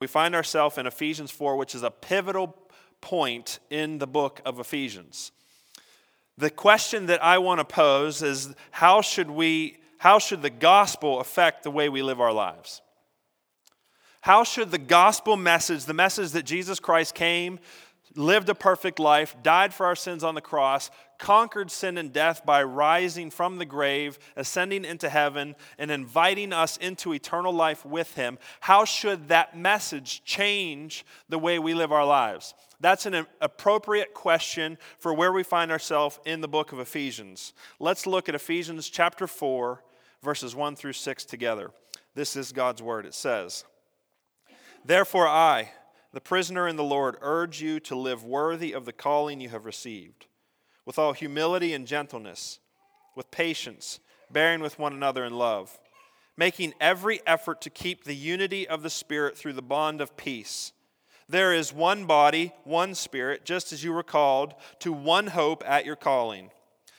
We find ourselves in Ephesians 4, which is a pivotal point in the book of Ephesians. The question that I want to pose is how should we how should the gospel affect the way we live our lives? How should the gospel message, the message that Jesus Christ came, lived a perfect life, died for our sins on the cross, conquered sin and death by rising from the grave, ascending into heaven, and inviting us into eternal life with him, how should that message change the way we live our lives? That's an appropriate question for where we find ourselves in the book of Ephesians. Let's look at Ephesians chapter 4, verses 1 through 6 together. This is God's word. It says, Therefore, I, the prisoner in the Lord, urge you to live worthy of the calling you have received, with all humility and gentleness, with patience, bearing with one another in love, making every effort to keep the unity of the Spirit through the bond of peace. There is one body, one Spirit, just as you were called to one hope at your calling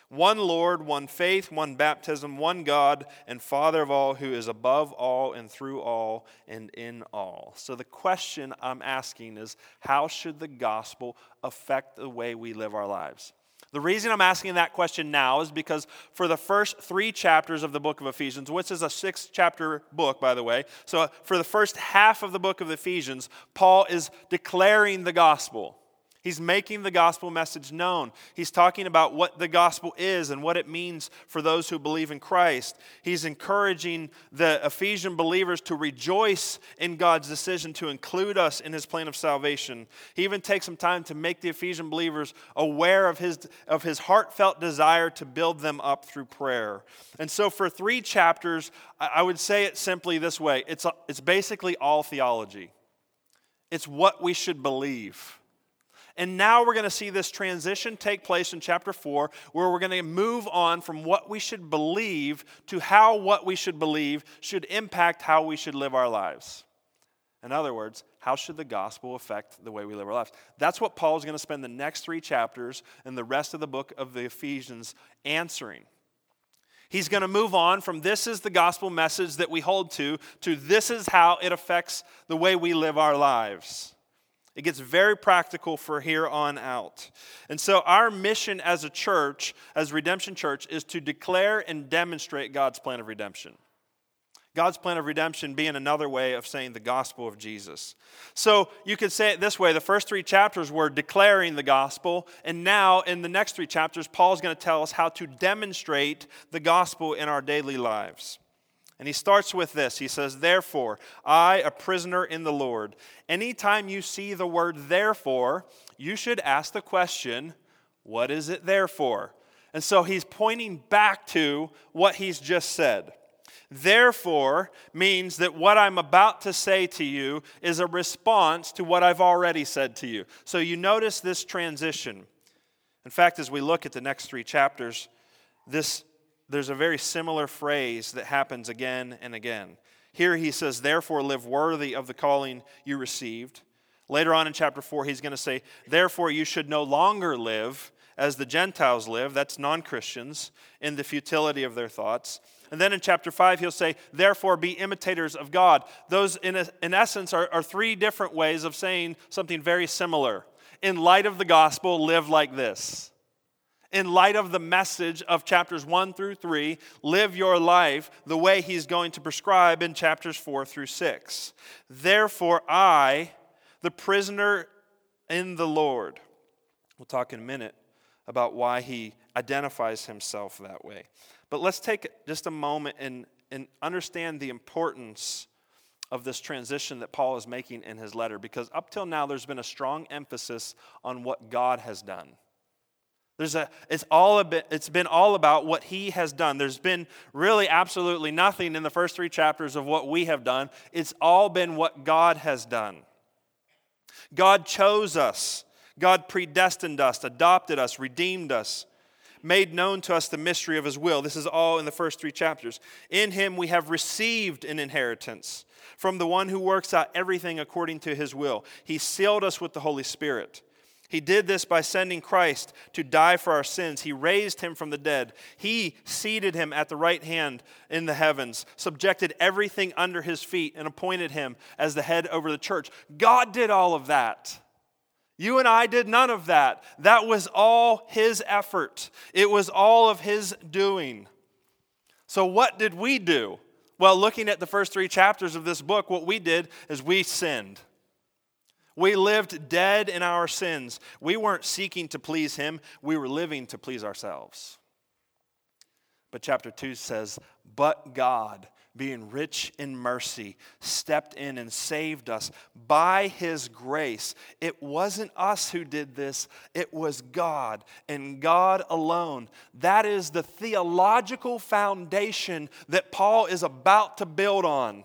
one Lord, one faith, one baptism, one God and Father of all, who is above all and through all and in all. So the question I'm asking is how should the gospel affect the way we live our lives? The reason I'm asking that question now is because for the first three chapters of the book of Ephesians, which is a six chapter book, by the way, so for the first half of the book of Ephesians, Paul is declaring the gospel. He's making the gospel message known. He's talking about what the gospel is and what it means for those who believe in Christ. He's encouraging the Ephesian believers to rejoice in God's decision to include us in his plan of salvation. He even takes some time to make the Ephesian believers aware of his, of his heartfelt desire to build them up through prayer. And so, for three chapters, I would say it simply this way it's, it's basically all theology, it's what we should believe. And now we're going to see this transition take place in chapter 4, where we're going to move on from what we should believe to how what we should believe should impact how we should live our lives. In other words, how should the gospel affect the way we live our lives? That's what Paul is going to spend the next three chapters and the rest of the book of the Ephesians answering. He's going to move on from this is the gospel message that we hold to, to this is how it affects the way we live our lives. It gets very practical for here on out. And so, our mission as a church, as Redemption Church, is to declare and demonstrate God's plan of redemption. God's plan of redemption being another way of saying the gospel of Jesus. So you could say it this way the first three chapters were declaring the gospel, and now in the next three chapters, Paul's going to tell us how to demonstrate the gospel in our daily lives. And he starts with this. He says, Therefore, I, a prisoner in the Lord. Anytime you see the word therefore, you should ask the question, What is it there for? And so he's pointing back to what he's just said. Therefore means that what I'm about to say to you is a response to what I've already said to you. So you notice this transition. In fact, as we look at the next three chapters, this there's a very similar phrase that happens again and again. Here he says, Therefore, live worthy of the calling you received. Later on in chapter 4, he's going to say, Therefore, you should no longer live as the Gentiles live, that's non Christians, in the futility of their thoughts. And then in chapter 5, he'll say, Therefore, be imitators of God. Those, in, a, in essence, are, are three different ways of saying something very similar. In light of the gospel, live like this in light of the message of chapters 1 through 3, live your life the way he's going to prescribe in chapters 4 through 6. Therefore, I, the prisoner in the Lord, we'll talk in a minute about why he identifies himself that way. But let's take just a moment and, and understand the importance of this transition that Paul is making in his letter because up till now there's been a strong emphasis on what God has done. There's a, it's, all a bit, it's been all about what he has done. There's been really absolutely nothing in the first three chapters of what we have done. It's all been what God has done. God chose us, God predestined us, adopted us, redeemed us, made known to us the mystery of his will. This is all in the first three chapters. In him we have received an inheritance from the one who works out everything according to his will. He sealed us with the Holy Spirit He did this by sending Christ to die for our sins. He raised him from the dead. He seated him at the right hand in the heavens, subjected everything under his feet, and appointed him as the head over the church. God did all of that. You and I did none of that. That was all his effort, it was all of his doing. So, what did we do? Well, looking at the first three chapters of this book, what we did is we sinned. We lived dead in our sins. We weren't seeking to please Him, we were living to please ourselves. But chapter 2 says, But God, being rich in mercy, stepped in and saved us by His grace. It wasn't us who did this, it was God and God alone. That is the theological foundation that Paul is about to build on.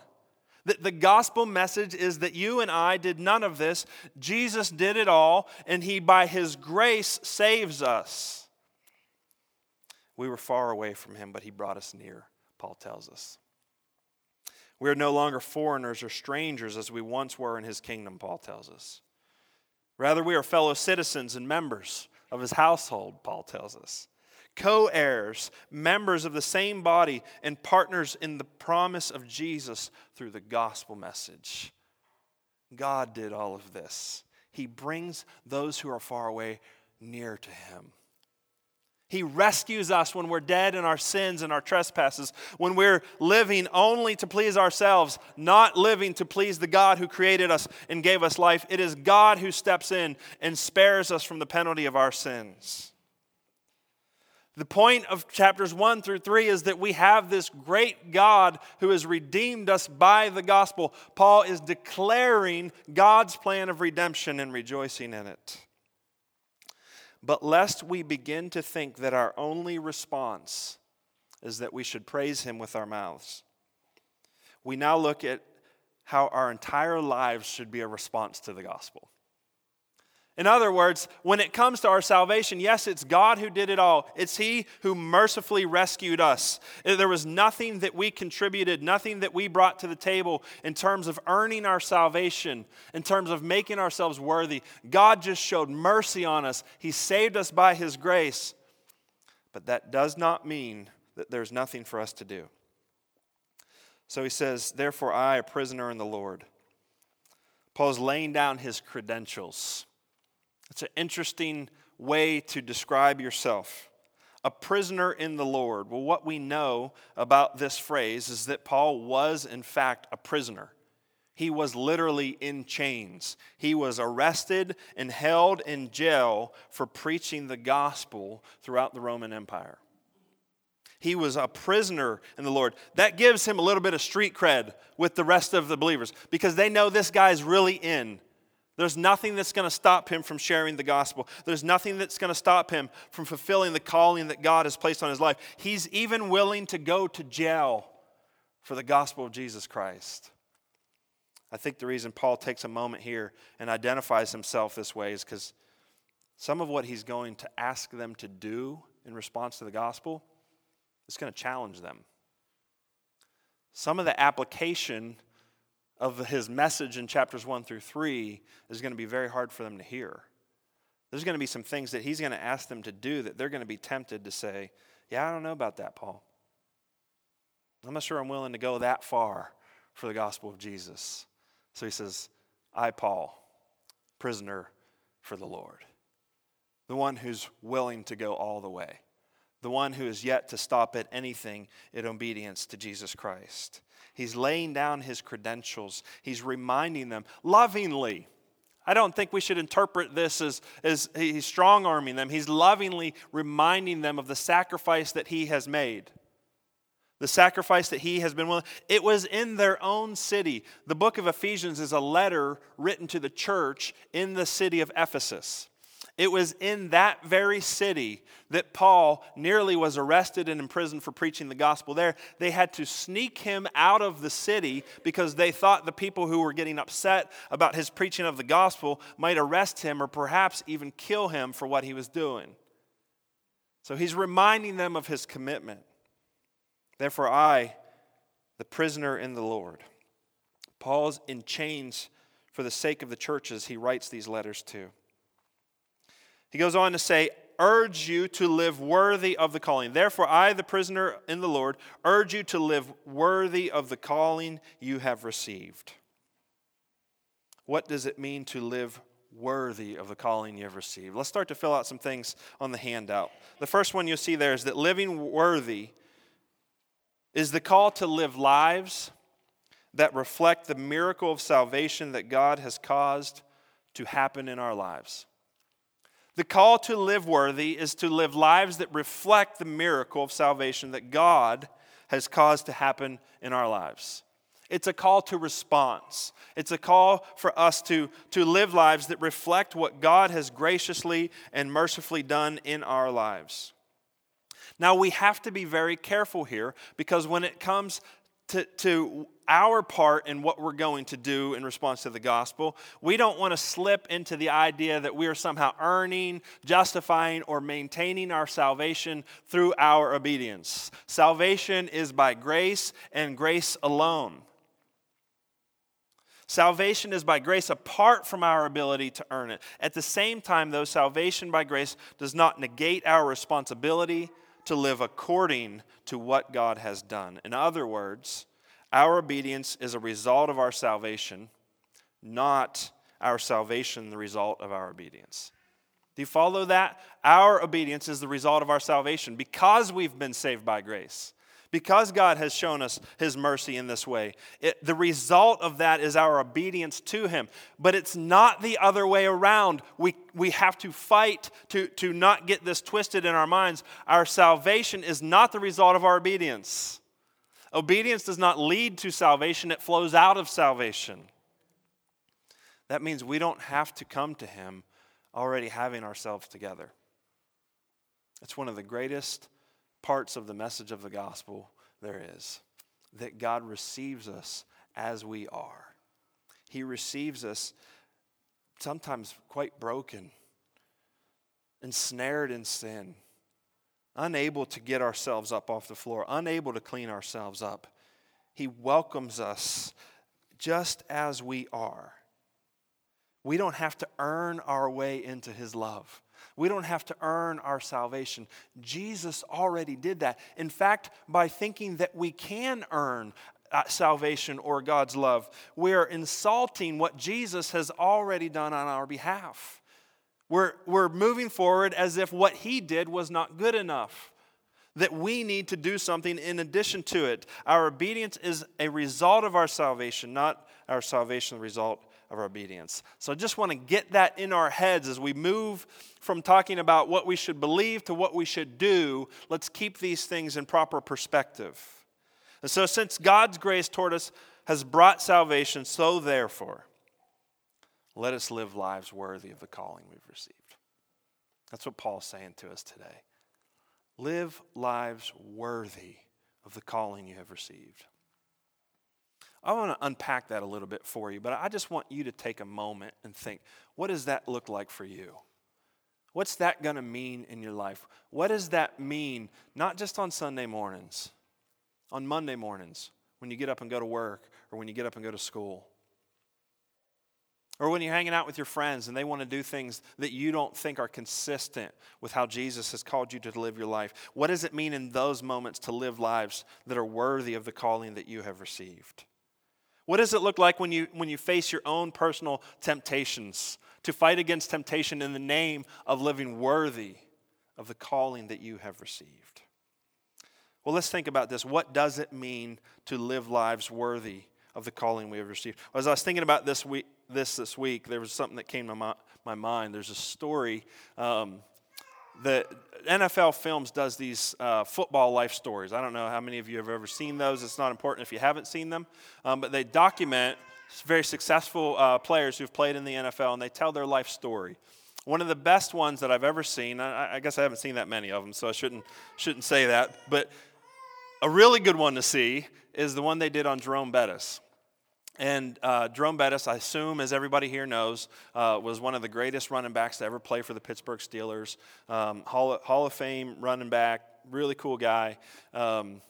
The, the gospel message is that you and I did none of this. Jesus did it all, and he, by his grace, saves us. We were far away from him, but he brought us near, Paul tells us. We are no longer foreigners or strangers as we once were in his kingdom, Paul tells us. Rather, we are fellow citizens and members of his household, Paul tells us co heirs, members of the same body, and partners in the promise of Jesus through the gospel message. God did all of this. He brings those who are far away near to Him. He rescues us when we're dead in our sins and our trespasses, when we're living only to please ourselves, not living to please the God who created us and gave us life. It is God who steps in and spares us from the penalty of our sins. The point of chapters 1 through 3 is that we have this great God who has redeemed us by the gospel. Paul is declaring God's plan of redemption and rejoicing in it. But lest we begin to think that our only response is that we should praise him with our mouths, we now look at how our entire lives should be a response to the gospel. In other words, when it comes to our salvation, yes, it's God who did it all. It's He who mercifully rescued us. There was nothing that we contributed, nothing that we brought to the table in terms of earning our salvation, in terms of making ourselves worthy. God just showed mercy on us. He saved us by His grace. But that does not mean that there's nothing for us to do. So he says, Therefore, I, a prisoner in the Lord. Paul's laying down his credentials. It's an interesting way to describe yourself. A prisoner in the Lord. Well, what we know about this phrase is that Paul was, in fact, a prisoner. He was literally in chains. He was arrested and held in jail for preaching the gospel throughout the Roman Empire. He was a prisoner in the Lord. That gives him a little bit of street cred with the rest of the believers because they know this guy's really in. There's nothing that's going to stop him from sharing the gospel. There's nothing that's going to stop him from fulfilling the calling that God has placed on his life. He's even willing to go to jail for the gospel of Jesus Christ. I think the reason Paul takes a moment here and identifies himself this way is because some of what he's going to ask them to do in response to the gospel is going to challenge them. Some of the application of his message in chapters 1 through 3 is going to be very hard for them to hear. There's going to be some things that he's going to ask them to do that they're going to be tempted to say, Yeah, I don't know about that, Paul. I'm not sure I'm willing to go that far for the gospel of Jesus. So he says, I, Paul, prisoner for the Lord, the one who's willing to go all the way, the one who is yet to stop at anything in obedience to Jesus Christ. He's laying down his credentials, he's reminding them lovingly. I don't think we should interpret this as, as he's strong arming them. He's lovingly reminding them of the sacrifice that he has made. The sacrifice that he has been willing. It was in their own city. The book of Ephesians is a letter written to the church in the city of Ephesus. It was in that very city that Paul nearly was arrested and imprisoned for preaching the gospel there. They had to sneak him out of the city because they thought the people who were getting upset about his preaching of the gospel might arrest him or perhaps even kill him for what he was doing. So he's reminding them of his commitment. Therefore, I, the prisoner in the Lord, Paul's in chains for the sake of the churches he writes these letters to. He goes on to say, urge you to live worthy of the calling. Therefore, I, the prisoner in the Lord, urge you to live worthy of the calling you have received. What does it mean to live worthy of the calling you have received? Let's start to fill out some things on the handout. The first one you'll see there is that living worthy is the call to live lives that reflect the miracle of salvation that God has caused to happen in our lives. The call to live worthy is to live lives that reflect the miracle of salvation that God has caused to happen in our lives. It's a call to response. It's a call for us to, to live lives that reflect what God has graciously and mercifully done in our lives. Now, we have to be very careful here because when it comes to, to our part in what we're going to do in response to the gospel. We don't want to slip into the idea that we are somehow earning, justifying, or maintaining our salvation through our obedience. Salvation is by grace and grace alone. Salvation is by grace apart from our ability to earn it. At the same time, though, salvation by grace does not negate our responsibility to live according to what God has done. In other words, our obedience is a result of our salvation, not our salvation the result of our obedience. Do you follow that? Our obedience is the result of our salvation because we've been saved by grace. Because God has shown us His mercy in this way, it, the result of that is our obedience to Him. But it's not the other way around. We, we have to fight to, to not get this twisted in our minds. Our salvation is not the result of our obedience. Obedience does not lead to salvation, it flows out of salvation. That means we don't have to come to Him already having ourselves together. It's one of the greatest parts of the message of the gospel there is that God receives us as we are. He receives us sometimes quite broken, ensnared in sin unable to get ourselves up off the floor, unable to clean ourselves up. He welcomes us just as we are. We don't have to earn our way into His love. We don't have to earn our salvation. Jesus already did that. In fact, by thinking that we can earn uh, salvation or God's love, we are insulting what Jesus has already done on our behalf. We're, we're moving forward as if what he did was not good enough, that we need to do something in addition to it. Our obedience is a result of our salvation, not our salvation, the result of our obedience. So I just want to get that in our heads as we move from talking about what we should believe to what we should do. Let's keep these things in proper perspective. And so, since God's grace toward us has brought salvation, so therefore, let us live lives worthy of the calling we've received. That's what Paul's saying to us today. Live lives worthy of the calling you have received. I want to unpack that a little bit for you, but I just want you to take a moment and think what does that look like for you? What's that going to mean in your life? What does that mean, not just on Sunday mornings, on Monday mornings, when you get up and go to work or when you get up and go to school? Or when you're hanging out with your friends and they want to do things that you don't think are consistent with how Jesus has called you to live your life. What does it mean in those moments to live lives that are worthy of the calling that you have received? What does it look like when you, when you face your own personal temptations to fight against temptation in the name of living worthy of the calling that you have received? Well, let's think about this. What does it mean to live lives worthy of the calling we have received? As I was thinking about this week, this this week, there was something that came to my, my mind. There's a story. Um, the NFL Films does these uh, football life stories. I don't know how many of you have ever seen those. It's not important if you haven't seen them, um, but they document very successful uh, players who've played in the NFL and they tell their life story. One of the best ones that I've ever seen. I, I guess I haven't seen that many of them, so I shouldn't shouldn't say that. But a really good one to see is the one they did on Jerome Bettis. And uh, Jerome Bettis, I assume, as everybody here knows, uh, was one of the greatest running backs to ever play for the Pittsburgh Steelers. Um, Hall, of, Hall, of, Fame running back, really cool guy. Um,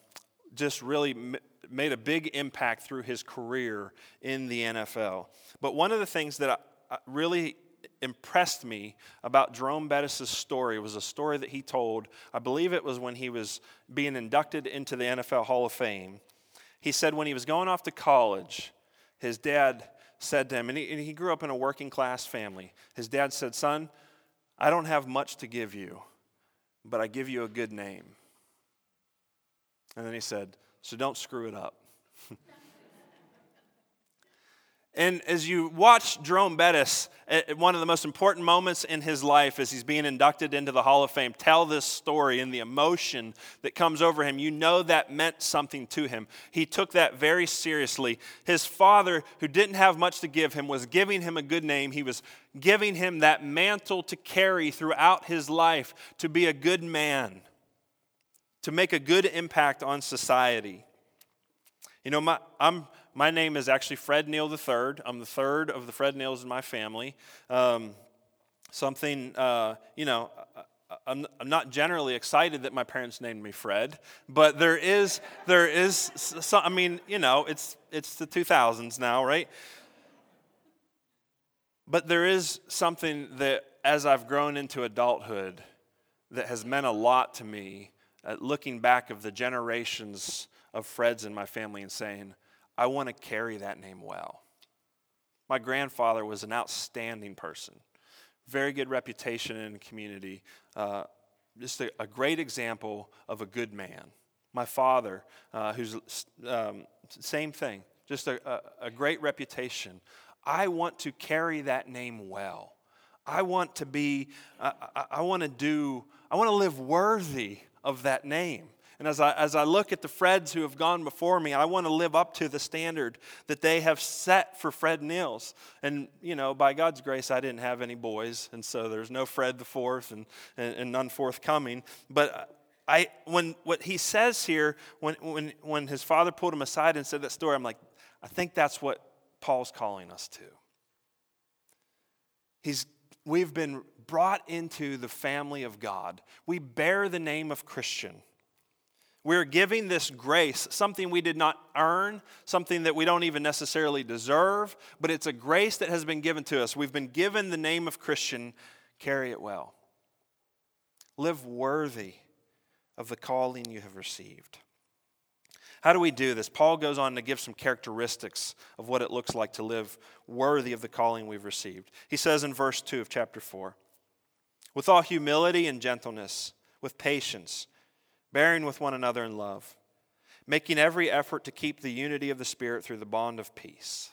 just really m- made a big impact through his career in the NFL. But one of the things that I, really impressed me about Jerome Bettis' story was a story that he told. I believe it was when he was being inducted into the NFL Hall of Fame. He said when he was going off to college, his dad said to him, and he, and he grew up in a working class family. His dad said, Son, I don't have much to give you, but I give you a good name. And then he said, So don't screw it up. And as you watch Jerome Bettis, at one of the most important moments in his life as he's being inducted into the Hall of Fame, tell this story and the emotion that comes over him, you know that meant something to him. He took that very seriously. His father, who didn't have much to give him, was giving him a good name. He was giving him that mantle to carry throughout his life to be a good man, to make a good impact on society. You know, my, I'm my name is actually Fred Neal III. I'm the third of the Fred Neals in my family. Um, something, uh, you know, I'm, I'm not generally excited that my parents named me Fred, but there is, there is, some, I mean, you know, it's, it's the 2000s now, right? But there is something that, as I've grown into adulthood, that has meant a lot to me, uh, looking back of the generations of Freds in my family and saying, I want to carry that name well. My grandfather was an outstanding person, very good reputation in the community, uh, just a, a, great example of a good man. My father, uh, who's um, same thing, just a, a, a great reputation. I want to carry that name well. I want to be, I, I want to do, I want to live worthy of that name. And as I, as I look at the Freds who have gone before me, I want to live up to the standard that they have set for Fred Neals. And, you know, by God's grace, I didn't have any boys, and so there's no Fred the fourth and, and, and none forthcoming. But I, when what he says here, when, when, when his father pulled him aside and said that story, I'm like, I think that's what Paul's calling us to. He's, we've been brought into the family of God. We bear the name of Christian. We're giving this grace, something we did not earn, something that we don't even necessarily deserve, but it's a grace that has been given to us. We've been given the name of Christian. Carry it well. Live worthy of the calling you have received. How do we do this? Paul goes on to give some characteristics of what it looks like to live worthy of the calling we've received. He says in verse 2 of chapter 4 with all humility and gentleness, with patience bearing with one another in love, making every effort to keep the unity of the Spirit through the bond of peace.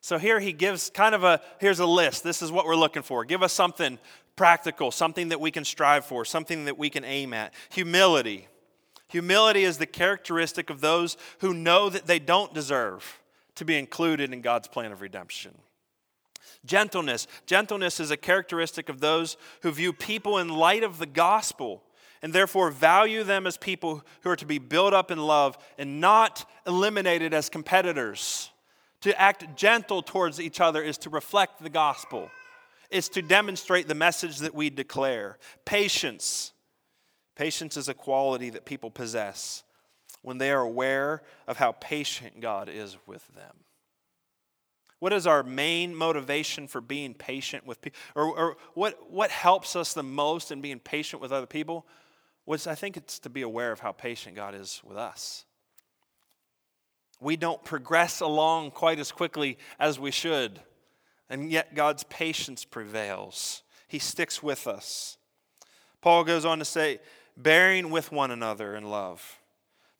So here he gives kind of a here's a list. This is what we're looking for. Give us something practical, something that we can strive for, something that we can aim at. Humility. Humility is the characteristic of those who know that they don't deserve to be included in God's plan of redemption. Gentleness. Gentleness is a characteristic of those who view people in light of the gospel and therefore value them as people who are to be built up in love and not eliminated as competitors. To act gentle towards each other is to reflect the gospel, it's to demonstrate the message that we declare. Patience. Patience is a quality that people possess when they are aware of how patient God is with them. What is our main motivation for being patient with people? Or, or, what, what helps us the most in being patient with other people? Was I think it's to be aware of how patient God is with us. We don't progress along quite as quickly as we should, and yet God's patience prevails. He sticks with us. Paul goes on to say, bearing with one another in love.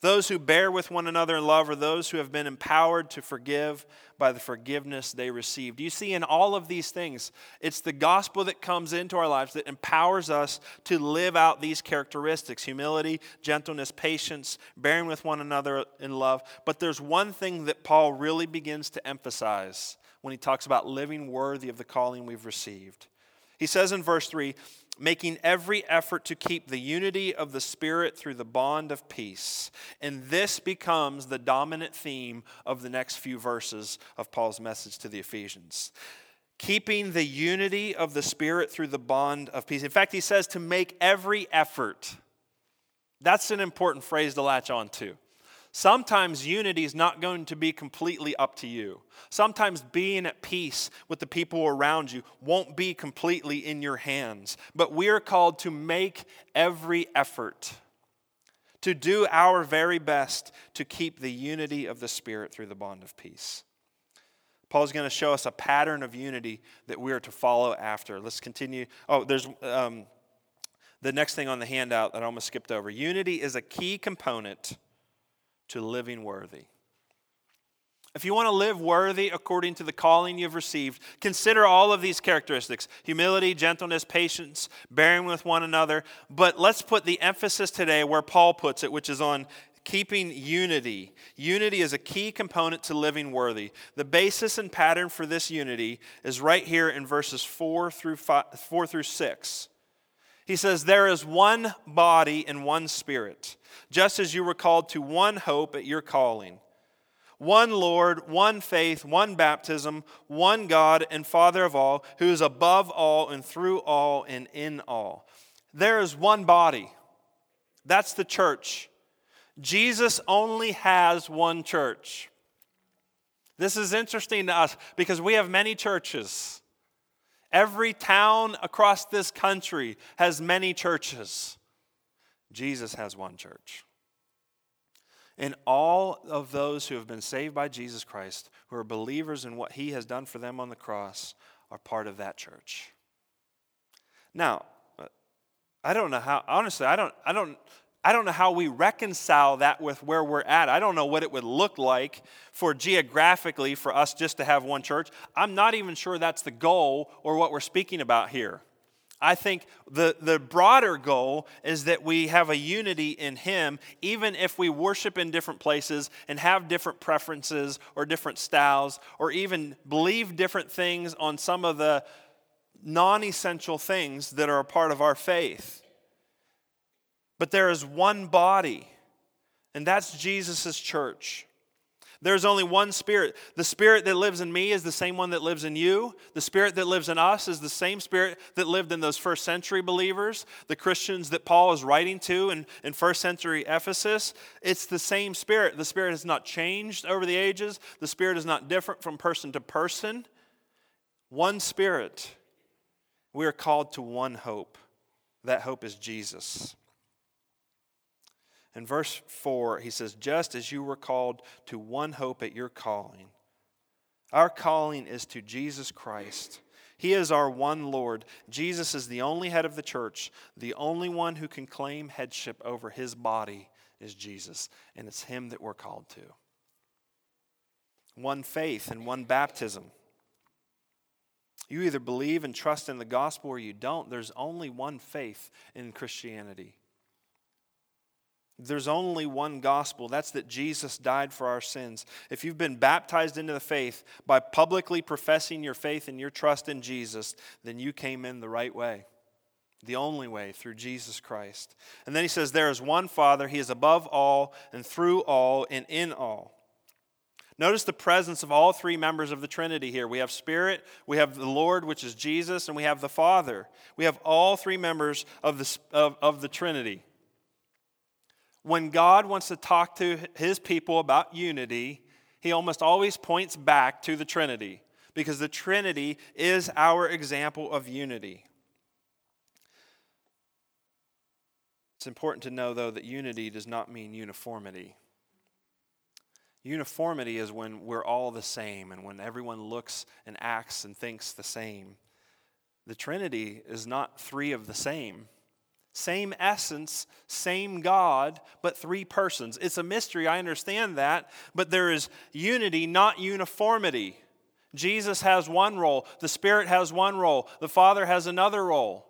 Those who bear with one another in love are those who have been empowered to forgive by the forgiveness they received. You see, in all of these things, it's the gospel that comes into our lives that empowers us to live out these characteristics humility, gentleness, patience, bearing with one another in love. But there's one thing that Paul really begins to emphasize when he talks about living worthy of the calling we've received. He says in verse 3 making every effort to keep the unity of the Spirit through the bond of peace. And this becomes the dominant theme of the next few verses of Paul's message to the Ephesians. Keeping the unity of the Spirit through the bond of peace. In fact, he says to make every effort. That's an important phrase to latch on to. Sometimes unity is not going to be completely up to you. Sometimes being at peace with the people around you won't be completely in your hands. But we are called to make every effort, to do our very best to keep the unity of the Spirit through the bond of peace. Paul's going to show us a pattern of unity that we are to follow after. Let's continue. Oh, there's um, the next thing on the handout that I almost skipped over. Unity is a key component to living worthy. If you want to live worthy according to the calling you've received, consider all of these characteristics humility, gentleness, patience, bearing with one another. But let's put the emphasis today where Paul puts it, which is on keeping unity. Unity is a key component to living worthy. The basis and pattern for this unity is right here in verses 4 through, 5, 4 through 6. He says, There is one body and one spirit, just as you were called to one hope at your calling. One Lord, one faith, one baptism, one God and Father of all, who is above all and through all and in all. There is one body. That's the church. Jesus only has one church. This is interesting to us because we have many churches. Every town across this country has many churches. Jesus has one church. And all of those who have been saved by Jesus Christ, who are believers in what he has done for them on the cross, are part of that church. Now, I don't know how, honestly, I don't, I don't I don't know how we reconcile that with where we're at. I don't know what it would look like for geographically for us just to have one church. I'm not even sure that's the goal or what we're speaking about here. I think the, the broader goal is that we have a unity in Him, even if we worship in different places and have different preferences or different styles, or even believe different things on some of the non essential things that are a part of our faith. But there is one body, and that's Jesus' church. There's only one spirit. The spirit that lives in me is the same one that lives in you. The spirit that lives in us is the same spirit that lived in those first century believers, the Christians that Paul is writing to in, in first century Ephesus. It's the same spirit. The spirit has not changed over the ages, the spirit is not different from person to person. One spirit. We are called to one hope. That hope is Jesus. In verse 4, he says, Just as you were called to one hope at your calling. Our calling is to Jesus Christ. He is our one Lord. Jesus is the only head of the church. The only one who can claim headship over his body is Jesus, and it's him that we're called to. One faith and one baptism. You either believe and trust in the gospel or you don't. There's only one faith in Christianity. There's only one gospel. That's that Jesus died for our sins. If you've been baptized into the faith by publicly professing your faith and your trust in Jesus, then you came in the right way. The only way through Jesus Christ. And then he says, There is one Father. He is above all and through all and in all. Notice the presence of all three members of the Trinity here. We have Spirit, we have the Lord, which is Jesus, and we have the Father. We have all three members of the, of, of the Trinity. When God wants to talk to his people about unity, he almost always points back to the Trinity because the Trinity is our example of unity. It's important to know, though, that unity does not mean uniformity. Uniformity is when we're all the same and when everyone looks and acts and thinks the same. The Trinity is not three of the same. Same essence, same God, but three persons. It's a mystery, I understand that, but there is unity, not uniformity. Jesus has one role, the Spirit has one role, the Father has another role.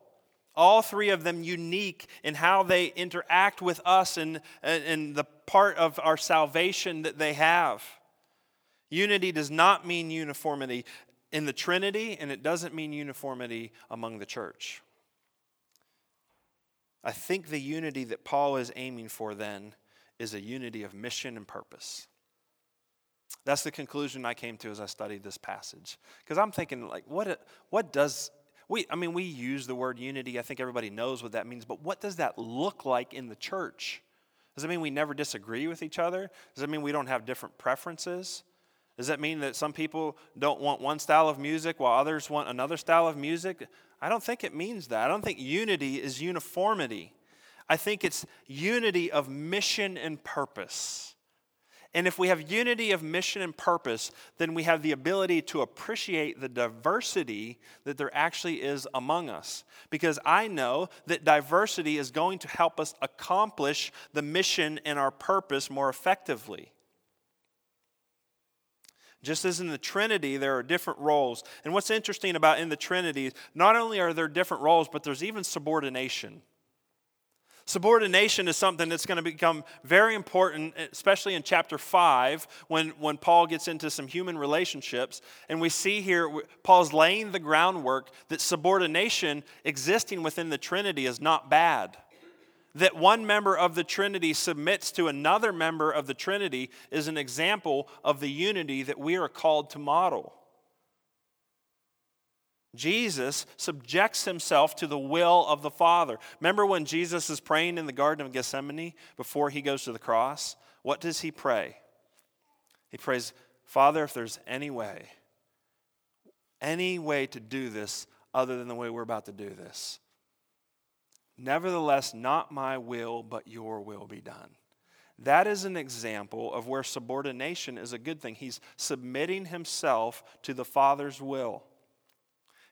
All three of them unique in how they interact with us and, and the part of our salvation that they have. Unity does not mean uniformity in the Trinity, and it doesn't mean uniformity among the church. I think the unity that Paul is aiming for then is a unity of mission and purpose. That's the conclusion I came to as I studied this passage. Because I'm thinking, like, what, what does, we, I mean, we use the word unity. I think everybody knows what that means, but what does that look like in the church? Does it mean we never disagree with each other? Does it mean we don't have different preferences? Does that mean that some people don't want one style of music while others want another style of music? I don't think it means that. I don't think unity is uniformity. I think it's unity of mission and purpose. And if we have unity of mission and purpose, then we have the ability to appreciate the diversity that there actually is among us. Because I know that diversity is going to help us accomplish the mission and our purpose more effectively. Just as in the Trinity, there are different roles. And what's interesting about in the Trinity, not only are there different roles, but there's even subordination. Subordination is something that's going to become very important, especially in chapter 5, when, when Paul gets into some human relationships. And we see here, Paul's laying the groundwork that subordination existing within the Trinity is not bad. That one member of the Trinity submits to another member of the Trinity is an example of the unity that we are called to model. Jesus subjects himself to the will of the Father. Remember when Jesus is praying in the Garden of Gethsemane before he goes to the cross? What does he pray? He prays, Father, if there's any way, any way to do this other than the way we're about to do this, nevertheless, not my will, but your will be done. That is an example of where subordination is a good thing. He's submitting himself to the Father's will.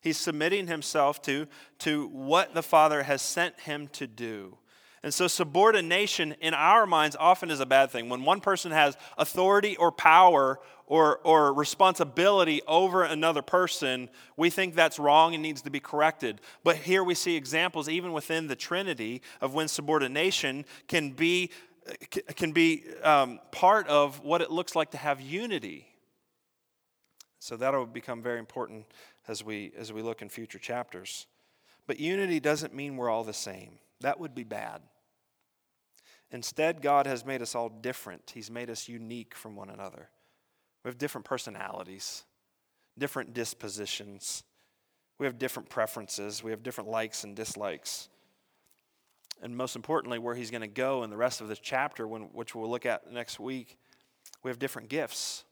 He's submitting himself to, to what the Father has sent him to do. And so, subordination in our minds often is a bad thing. When one person has authority or power or, or responsibility over another person, we think that's wrong and needs to be corrected. But here we see examples, even within the Trinity, of when subordination can be, can be um, part of what it looks like to have unity. So, that'll become very important as we, as we look in future chapters. But unity doesn't mean we're all the same. That would be bad. Instead, God has made us all different. He's made us unique from one another. We have different personalities, different dispositions. We have different preferences. We have different likes and dislikes. And most importantly, where he's going to go in the rest of this chapter, when, which we'll look at next week, we have different gifts,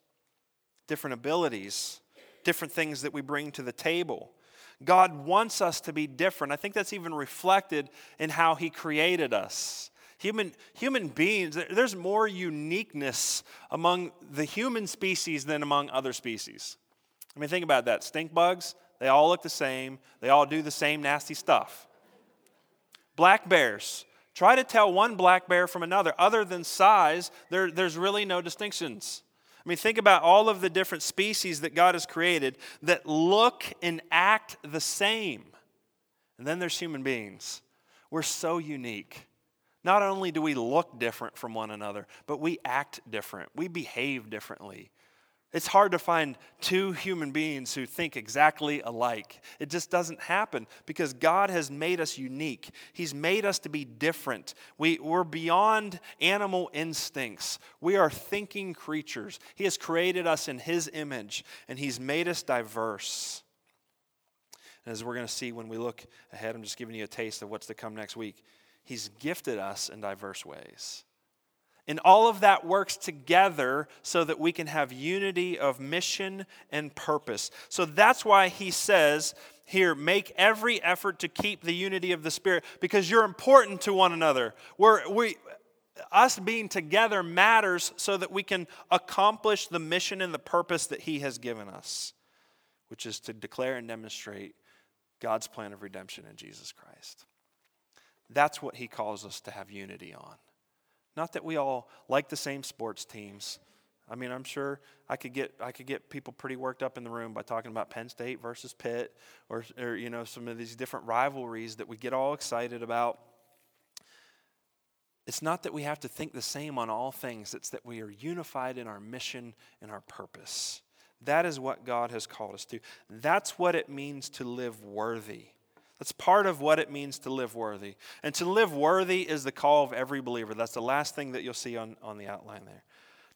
different abilities, different things that we bring to the table. God wants us to be different. I think that's even reflected in how He created us. Human, human beings, there's more uniqueness among the human species than among other species. I mean, think about that. Stink bugs, they all look the same, they all do the same nasty stuff. Black bears, try to tell one black bear from another. Other than size, there, there's really no distinctions. I mean, think about all of the different species that God has created that look and act the same. And then there's human beings. We're so unique. Not only do we look different from one another, but we act different. We behave differently. It's hard to find two human beings who think exactly alike. It just doesn't happen because God has made us unique. He's made us to be different. We, we're beyond animal instincts. We are thinking creatures. He has created us in His image and He's made us diverse. And as we're going to see when we look ahead, I'm just giving you a taste of what's to come next week. He's gifted us in diverse ways. And all of that works together so that we can have unity of mission and purpose. So that's why he says here, make every effort to keep the unity of the Spirit because you're important to one another. We're, we, us being together matters so that we can accomplish the mission and the purpose that he has given us, which is to declare and demonstrate God's plan of redemption in Jesus Christ. That's what he calls us to have unity on. Not that we all like the same sports teams. I mean, I'm sure I could get I could get people pretty worked up in the room by talking about Penn State versus Pitt, or, or you know some of these different rivalries that we get all excited about. It's not that we have to think the same on all things. It's that we are unified in our mission and our purpose. That is what God has called us to. That's what it means to live worthy. That's part of what it means to live worthy. And to live worthy is the call of every believer. That's the last thing that you'll see on, on the outline there.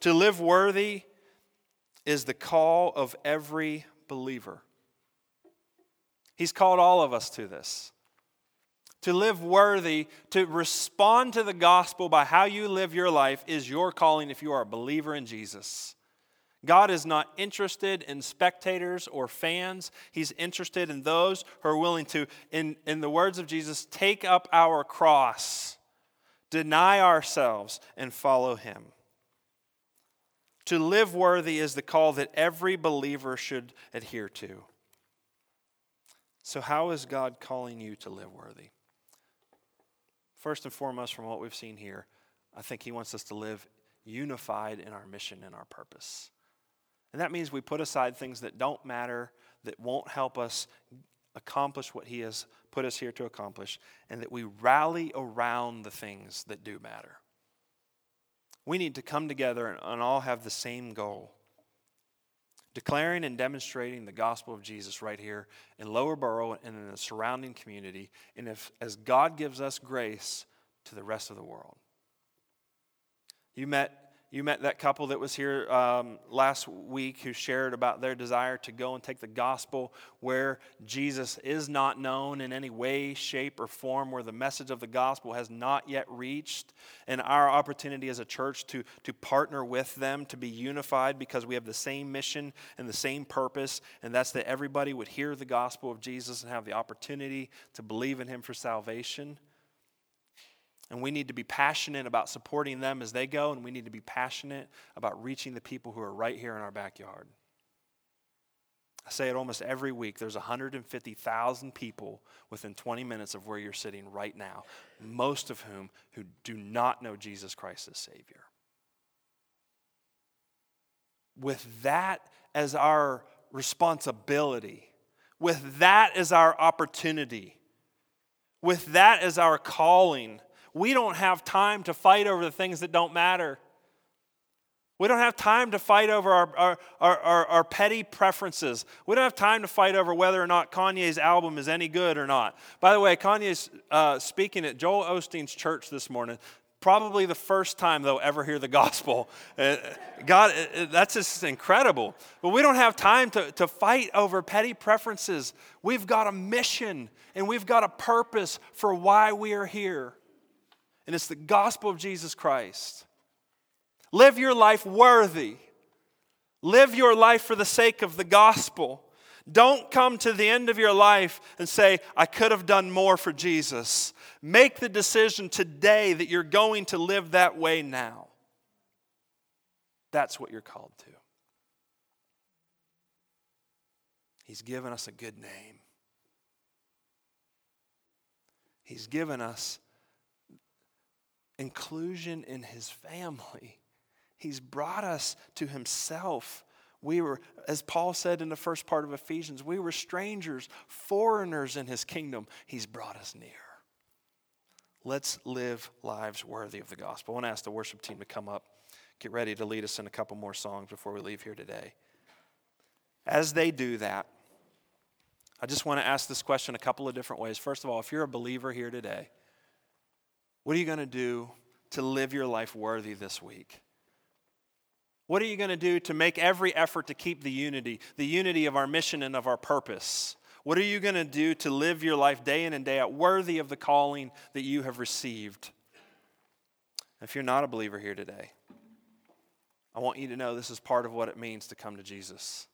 To live worthy is the call of every believer. He's called all of us to this. To live worthy, to respond to the gospel by how you live your life is your calling if you are a believer in Jesus. God is not interested in spectators or fans. He's interested in those who are willing to, in, in the words of Jesus, take up our cross, deny ourselves, and follow Him. To live worthy is the call that every believer should adhere to. So, how is God calling you to live worthy? First and foremost, from what we've seen here, I think He wants us to live unified in our mission and our purpose. And that means we put aside things that don't matter, that won't help us accomplish what He has put us here to accomplish, and that we rally around the things that do matter. We need to come together and all have the same goal declaring and demonstrating the gospel of Jesus right here in Lower Borough and in the surrounding community, and if, as God gives us grace to the rest of the world. You met you met that couple that was here um, last week who shared about their desire to go and take the gospel where Jesus is not known in any way, shape, or form, where the message of the gospel has not yet reached. And our opportunity as a church to, to partner with them, to be unified because we have the same mission and the same purpose, and that's that everybody would hear the gospel of Jesus and have the opportunity to believe in him for salvation. And we need to be passionate about supporting them as they go, and we need to be passionate about reaching the people who are right here in our backyard. I say it almost every week. There's 150,000 people within 20 minutes of where you're sitting right now, most of whom who do not know Jesus Christ as Savior. With that as our responsibility, with that as our opportunity, with that as our calling, we don't have time to fight over the things that don't matter. We don't have time to fight over our, our, our, our, petty preferences. We don't have time to fight over whether or not Kanye's album is any good or not. By the way, Kanye's uh, speaking at Joel Osteen's church this morning. Probably the first time they'll ever hear the gospel. Uh, God, uh, uh, that's just incredible. But we don't have time to, to fight over petty preferences. We've got a mission and we've got a purpose for why we are here and it's the gospel of Jesus Christ. Live your life worthy. Live your life for the sake of the gospel. Don't come to the end of your life and say, I could have done more for Jesus. Make the decision today that you're going to live that way now. That's what you're called to. He's given us a good name. He's given us inclusion in his family. He's brought us to himself. We were, as Paul said in the first part of Ephesians, we were strangers, foreigners in his kingdom. He's brought us near. Let's live lives worthy of the gospel. I want to ask the worship team to come up, get ready to lead us in a couple more songs before we leave here today. As they do that, I just want to ask this question a couple of different ways. First of all, if you're a believer here today, what are you going to do to live your life worthy this week? What are you going to do to make every effort to keep the unity, the unity of our mission and of our purpose? What are you going to do to live your life day in and day out worthy of the calling that you have received? If you're not a believer here today, I want you to know this is part of what it means to come to Jesus.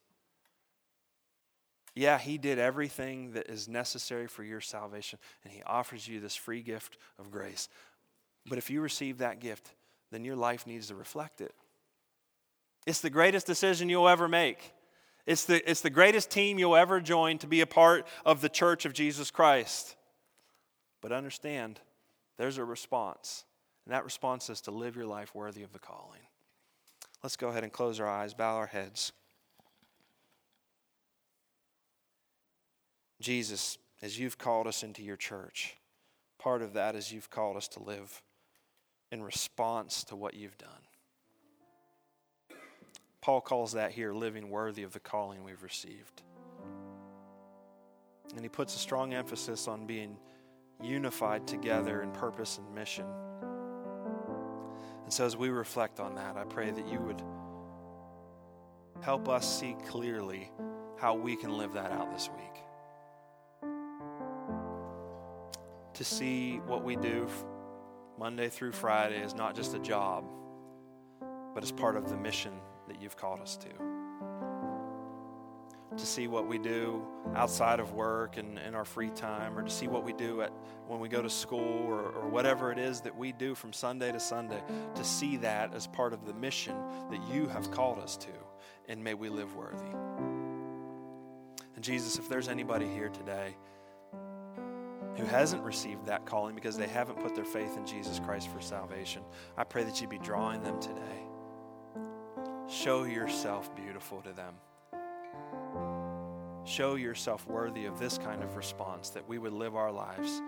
Yeah, He did everything that is necessary for your salvation, and He offers you this free gift of grace. But if you receive that gift, then your life needs to reflect it. It's the greatest decision you'll ever make. It's the, it's the greatest team you'll ever join to be a part of the church of Jesus Christ. But understand, there's a response. And that response is to live your life worthy of the calling. Let's go ahead and close our eyes, bow our heads. Jesus, as you've called us into your church, part of that is you've called us to live in response to what you've done. Paul calls that here living worthy of the calling we've received. And he puts a strong emphasis on being unified together in purpose and mission. And so, as we reflect on that, I pray that you would help us see clearly how we can live that out this week. To see what we do Monday through Friday as not just a job, but as part of the mission that you've called us to. To see what we do outside of work and in our free time, or to see what we do at, when we go to school, or, or whatever it is that we do from Sunday to Sunday, to see that as part of the mission that you have called us to, and may we live worthy. And Jesus, if there's anybody here today who hasn't received that calling because they haven't put their faith in Jesus Christ for salvation, I pray that you be drawing them today. Show yourself beautiful to them. Show yourself worthy of this kind of response that we would live our lives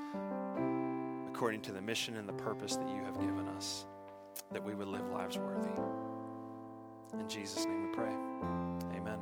according to the mission and the purpose that you have given us, that we would live lives worthy. In Jesus' name we pray. Amen.